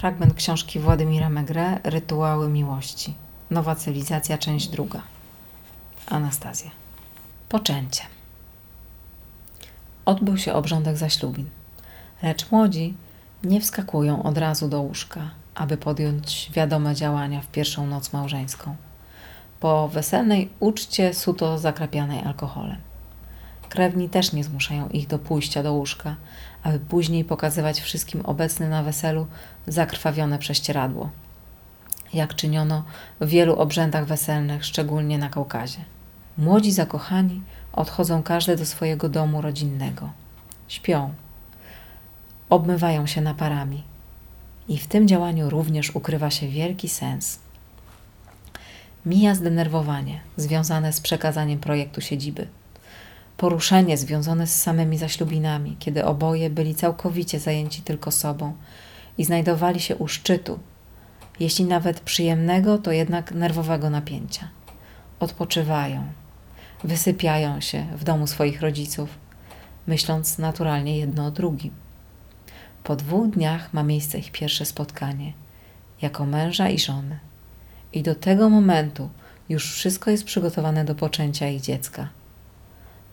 Fragment książki Władimira Megre Rytuały miłości. Nowa cywilizacja, część druga. Anastazja. Poczęcie. Odbył się obrządek zaślubin, lecz młodzi nie wskakują od razu do łóżka, aby podjąć wiadome działania w pierwszą noc małżeńską. Po weselnej uczcie suto zakrapianej alkoholem. Krewni też nie zmuszają ich do pójścia do łóżka, aby później pokazywać wszystkim obecnym na weselu zakrwawione prześcieradło, jak czyniono w wielu obrzędach weselnych, szczególnie na Kaukazie. Młodzi zakochani odchodzą każdy do swojego domu rodzinnego. Śpią, obmywają się naparami. I w tym działaniu również ukrywa się wielki sens. Mija zdenerwowanie związane z przekazaniem projektu siedziby – poruszenie związane z samymi zaślubinami, kiedy oboje byli całkowicie zajęci tylko sobą i znajdowali się u szczytu, jeśli nawet przyjemnego, to jednak nerwowego napięcia. Odpoczywają, wysypiają się w domu swoich rodziców, myśląc naturalnie jedno o drugim. Po dwóch dniach ma miejsce ich pierwsze spotkanie, jako męża i żony. I do tego momentu już wszystko jest przygotowane do poczęcia ich dziecka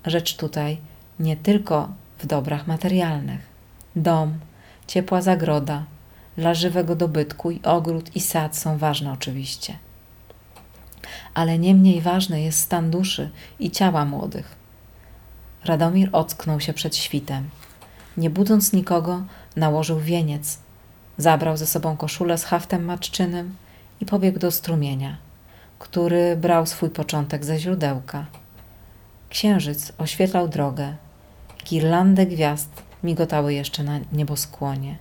rzecz tutaj nie tylko w dobrach materialnych. Dom, ciepła zagroda, dla żywego dobytku i ogród i sad są ważne oczywiście. Ale nie mniej ważny jest stan duszy i ciała młodych. Radomir ocknął się przed świtem. Nie budząc nikogo, nałożył wieniec, zabrał ze sobą koszulę z haftem matczynym i pobiegł do strumienia, który brał swój początek ze źródełka. Księżyc oświetlał drogę. Girlandy gwiazd migotały jeszcze na nieboskłonie.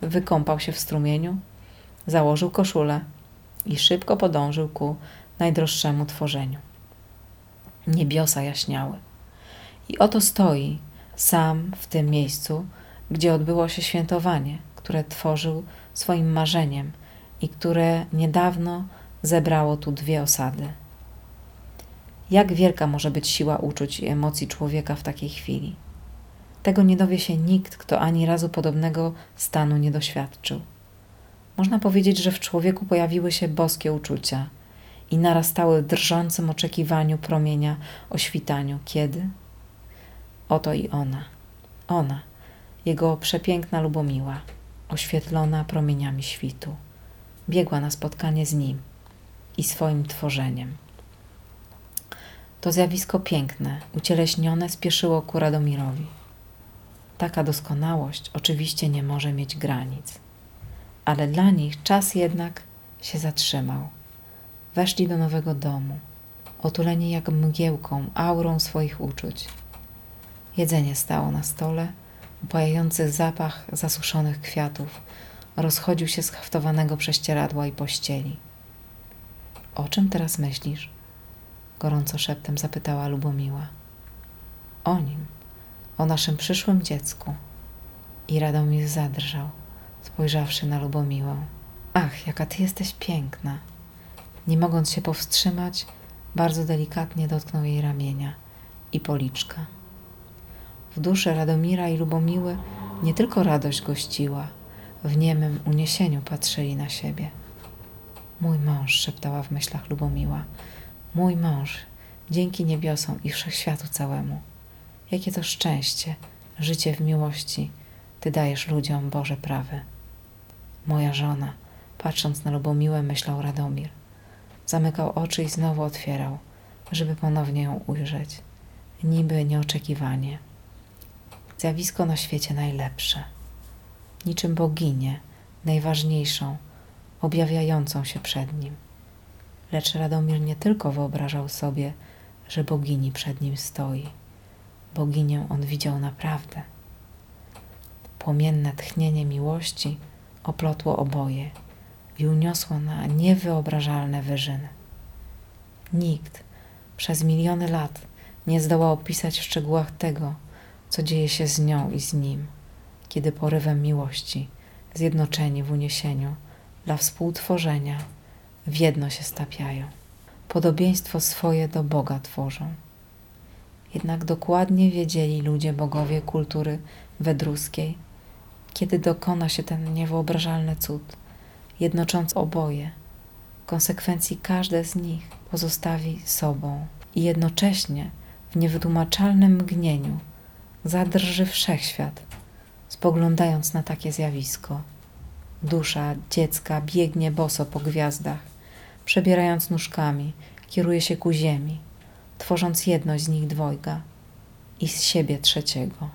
Wykąpał się w strumieniu, założył koszulę i szybko podążył ku najdroższemu tworzeniu. Niebiosa jaśniały. I oto stoi sam w tym miejscu, gdzie odbyło się świętowanie, które tworzył swoim marzeniem i które niedawno zebrało tu dwie osady jak wielka może być siła uczuć i emocji człowieka w takiej chwili. Tego nie dowie się nikt, kto ani razu podobnego stanu nie doświadczył. Można powiedzieć, że w człowieku pojawiły się boskie uczucia i narastały w drżącym oczekiwaniu promienia o świtaniu. Kiedy? Oto i ona. Ona, jego przepiękna Lubomiła, oświetlona promieniami świtu, biegła na spotkanie z nim i swoim tworzeniem. To zjawisko piękne, ucieleśnione spieszyło ku Radomirowi. Taka doskonałość oczywiście nie może mieć granic. Ale dla nich czas jednak się zatrzymał. Weszli do nowego domu, otuleni jak mgiełką, aurą swoich uczuć. Jedzenie stało na stole, upajający zapach zasuszonych kwiatów rozchodził się z haftowanego prześcieradła i pościeli. O czym teraz myślisz? Gorąco szeptem zapytała Lubomiła. O nim, o naszym przyszłym dziecku. I Radomir zadrżał, spojrzawszy na Lubomiłę. Ach, jaka ty jesteś piękna! Nie mogąc się powstrzymać, bardzo delikatnie dotknął jej ramienia i policzka. W duszy Radomira i Lubomiły nie tylko radość gościła, w niemym uniesieniu patrzyli na siebie. Mój mąż, szeptała w myślach Lubomiła, Mój mąż, dzięki niebiosom i wszechświatu całemu. Jakie to szczęście, życie w miłości, Ty dajesz ludziom, Boże prawy. Moja żona, patrząc na Lubomiłę, myślał Radomir. Zamykał oczy i znowu otwierał, żeby ponownie ją ujrzeć. Niby nieoczekiwanie. Zjawisko na świecie najlepsze. Niczym boginię, najważniejszą, objawiającą się przed nim. Lecz Radomir nie tylko wyobrażał sobie, że bogini przed nim stoi. Boginię on widział naprawdę. Płomienne tchnienie miłości oplotło oboje i uniosło na niewyobrażalne wyżyny. Nikt przez miliony lat nie zdołał opisać w szczegółach tego, co dzieje się z nią i z nim, kiedy porywem miłości, zjednoczeni w uniesieniu dla współtworzenia, w jedno się stapiają. Podobieństwo swoje do Boga tworzą. Jednak dokładnie wiedzieli ludzie bogowie kultury wedruskiej, kiedy dokona się ten niewyobrażalny cud, jednocząc oboje. Konsekwencji każde z nich pozostawi sobą i jednocześnie w niewytłumaczalnym mgnieniu zadrży wszechświat, spoglądając na takie zjawisko. Dusza dziecka biegnie boso po gwiazdach, przebierając nóżkami, kieruje się ku ziemi, tworząc jedność z nich dwojga i z siebie trzeciego.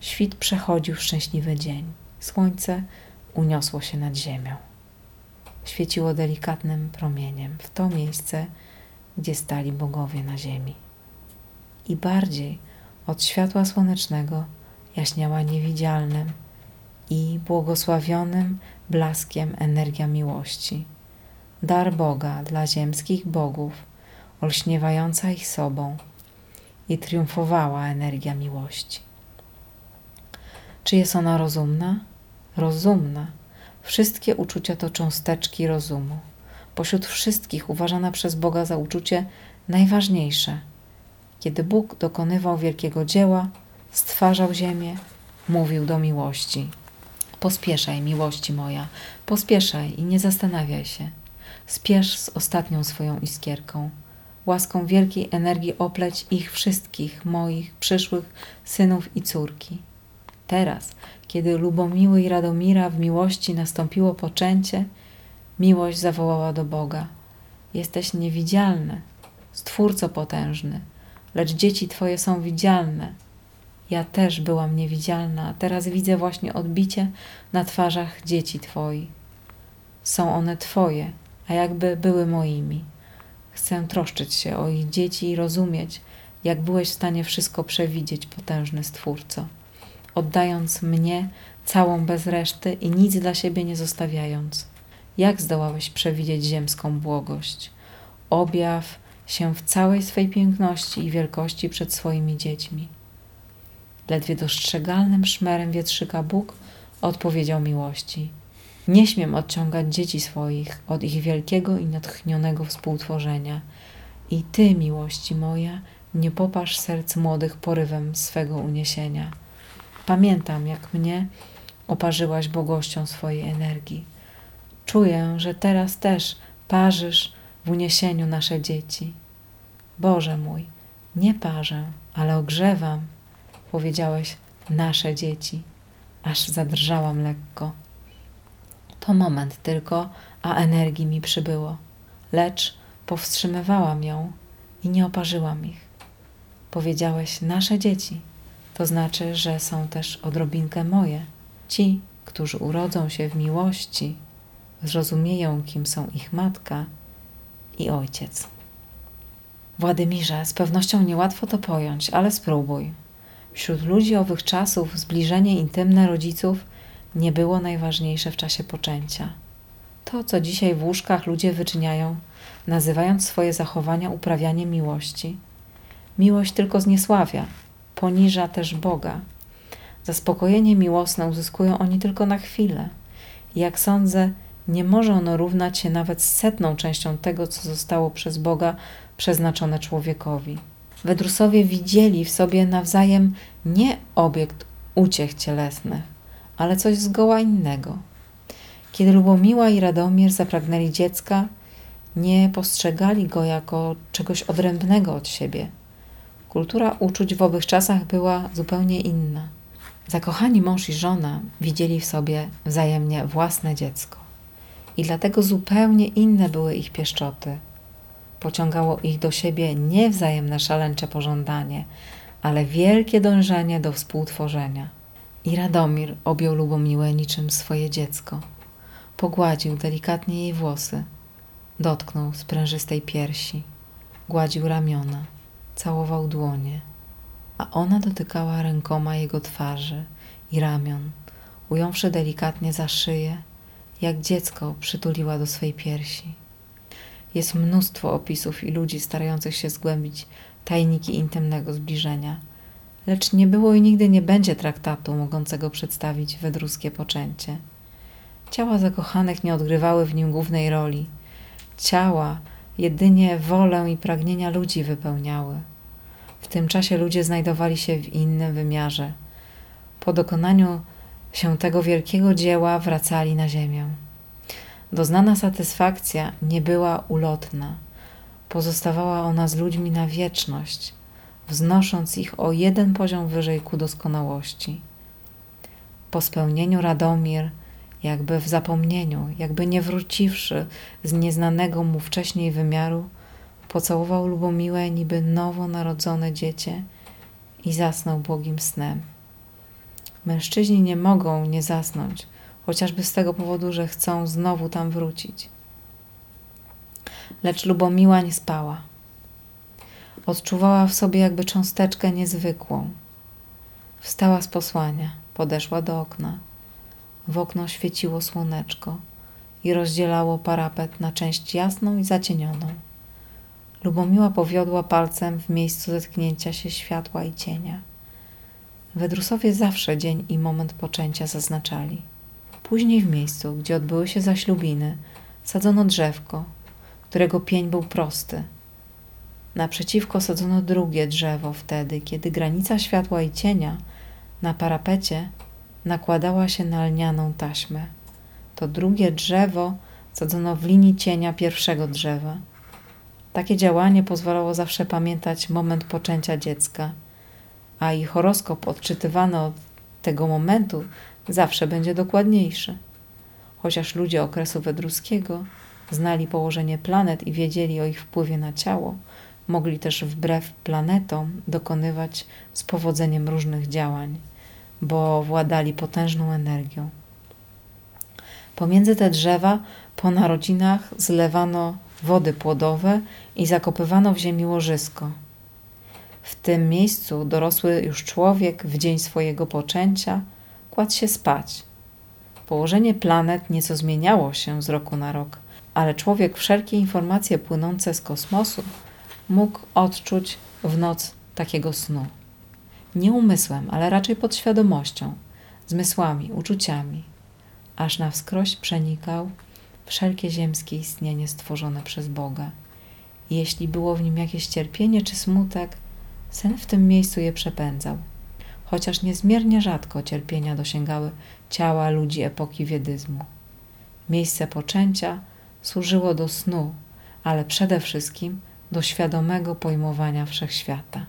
Świt przechodził szczęśliwy dzień. Słońce uniosło się nad ziemią. Świeciło delikatnym promieniem w to miejsce, gdzie stali bogowie na ziemi. I bardziej od światła słonecznego jaśniała niewidzialnym i błogosławionym blaskiem energia miłości. Dar Boga dla ziemskich bogów, olśniewająca ich sobą i triumfowała energia miłości. Czy jest ona rozumna? Rozumna. Wszystkie uczucia to cząsteczki rozumu. Pośród wszystkich uważana przez Boga za uczucie najważniejsze. Kiedy Bóg dokonywał wielkiego dzieła, stwarzał ziemię, mówił do miłości. Pospieszaj, miłości moja, pospieszaj i nie zastanawiaj się. Spiesz z ostatnią swoją iskierką. Łaską wielkiej energii opleć ich wszystkich, moich przyszłych synów i córki. Teraz, kiedy Lubomiły i Radomira w miłości nastąpiło poczęcie, miłość zawołała do Boga: Jesteś niewidzialny, Stwórco potężny, lecz dzieci Twoje są widzialne. Ja też byłam niewidzialna, a teraz widzę właśnie odbicie na twarzach dzieci Twoich. Są one Twoje, a jakby były moimi. Chcę troszczyć się o ich dzieci i rozumieć, jak byłeś w stanie wszystko przewidzieć, potężny Stwórco oddając mnie całą bez reszty i nic dla siebie nie zostawiając. Jak zdołałeś przewidzieć ziemską błogość? Objaw się w całej swej piękności i wielkości przed swoimi dziećmi. Ledwie dostrzegalnym szmerem wietrzyka Bóg odpowiedział miłości. Nie śmiem odciągać dzieci swoich od ich wielkiego i natchnionego współtworzenia. I Ty, miłości moja, nie popasz serc młodych porywem swego uniesienia Pamiętam, jak mnie oparzyłaś bogością swojej energii. Czuję, że teraz też parzysz w uniesieniu nasze dzieci. Boże mój, nie parzę, ale ogrzewam, powiedziałeś nasze dzieci, aż zadrżałam lekko. To moment tylko, a energii mi przybyło, lecz powstrzymywałam ją i nie oparzyłam ich. Powiedziałeś nasze dzieci to znaczy, że są też odrobinkę moje. Ci, którzy urodzą się w miłości, zrozumieją, kim są ich matka i ojciec. Władymirze, z pewnością niełatwo to pojąć, ale spróbuj. Wśród ludzi owych czasów zbliżenie intymne rodziców nie było najważniejsze w czasie poczęcia. To, co dzisiaj w łóżkach ludzie wyczyniają, nazywając swoje zachowania uprawianiem miłości, miłość tylko zniesławia, poniża też Boga. Zaspokojenie miłosne uzyskują oni tylko na chwilę. jak sądzę, nie może ono równać się nawet setną częścią tego, co zostało przez Boga przeznaczone człowiekowi. Wedrusowie widzieli w sobie nawzajem nie obiekt uciech cielesnych, ale coś zgoła innego. Kiedy Lubomiła i Radomir zapragnęli dziecka, nie postrzegali go jako czegoś odrębnego od siebie – Kultura uczuć w owych czasach była zupełnie inna. Zakochani mąż i żona widzieli w sobie wzajemnie własne dziecko. I dlatego zupełnie inne były ich pieszczoty. Pociągało ich do siebie nie wzajemne szaleńcze pożądanie, ale wielkie dążenie do współtworzenia. I Radomir objął Lubomiłę niczym swoje dziecko. Pogładził delikatnie jej włosy, dotknął sprężystej piersi, gładził ramiona całował dłonie, a ona dotykała rękoma jego twarzy i ramion, ująwszy delikatnie za szyję, jak dziecko przytuliła do swej piersi. Jest mnóstwo opisów i ludzi starających się zgłębić tajniki intymnego zbliżenia, lecz nie było i nigdy nie będzie traktatu mogącego przedstawić wedruskie poczęcie. Ciała zakochanych nie odgrywały w nim głównej roli. Ciała jedynie wolę i pragnienia ludzi wypełniały. W tym czasie ludzie znajdowali się w innym wymiarze. Po dokonaniu się tego wielkiego dzieła wracali na ziemię. Doznana satysfakcja nie była ulotna. Pozostawała ona z ludźmi na wieczność, wznosząc ich o jeden poziom wyżej ku doskonałości. Po spełnieniu Radomir, jakby w zapomnieniu, jakby nie wróciwszy z nieznanego mu wcześniej wymiaru, pocałował Lubomiłę niby nowonarodzone dziecię i zasnął błogim snem. Mężczyźni nie mogą nie zasnąć, chociażby z tego powodu, że chcą znowu tam wrócić. Lecz Lubomiła nie spała. Odczuwała w sobie jakby cząsteczkę niezwykłą. Wstała z posłania, podeszła do okna. W okno świeciło słoneczko i rozdzielało parapet na część jasną i zacienioną. Lubomiła powiodła palcem w miejscu zetknięcia się światła i cienia. Wedrusowie zawsze dzień i moment poczęcia zaznaczali. Później w miejscu, gdzie odbyły się zaślubiny, sadzono drzewko, którego pień był prosty. Naprzeciwko sadzono drugie drzewo wtedy, kiedy granica światła i cienia na parapecie nakładała się na lnianą taśmę. To drugie drzewo sadzono w linii cienia pierwszego drzewa. Takie działanie pozwalało zawsze pamiętać moment poczęcia dziecka, a i horoskop odczytywany od tego momentu zawsze będzie dokładniejszy. Chociaż ludzie okresu wedruskiego znali położenie planet i wiedzieli o ich wpływie na ciało, mogli też wbrew planetom dokonywać z powodzeniem różnych działań, bo władali potężną energią. Pomiędzy te drzewa po narodzinach zlewano wody płodowe i zakopywano w ziemi łożysko. W tym miejscu dorosły już człowiek w dzień swojego poczęcia kładł się spać. Położenie planet nieco zmieniało się z roku na rok, ale człowiek wszelkie informacje płynące z kosmosu mógł odczuć w noc takiego snu. Nie umysłem, ale raczej podświadomością, zmysłami, uczuciami, aż na wskroś przenikał wszelkie ziemskie istnienie stworzone przez Boga. Jeśli było w nim jakieś cierpienie czy smutek, sen w tym miejscu je przepędzał. Chociaż niezmiernie rzadko cierpienia dosięgały ciała ludzi epoki wiedyzmu. Miejsce poczęcia służyło do snu, ale przede wszystkim do świadomego pojmowania wszechświata.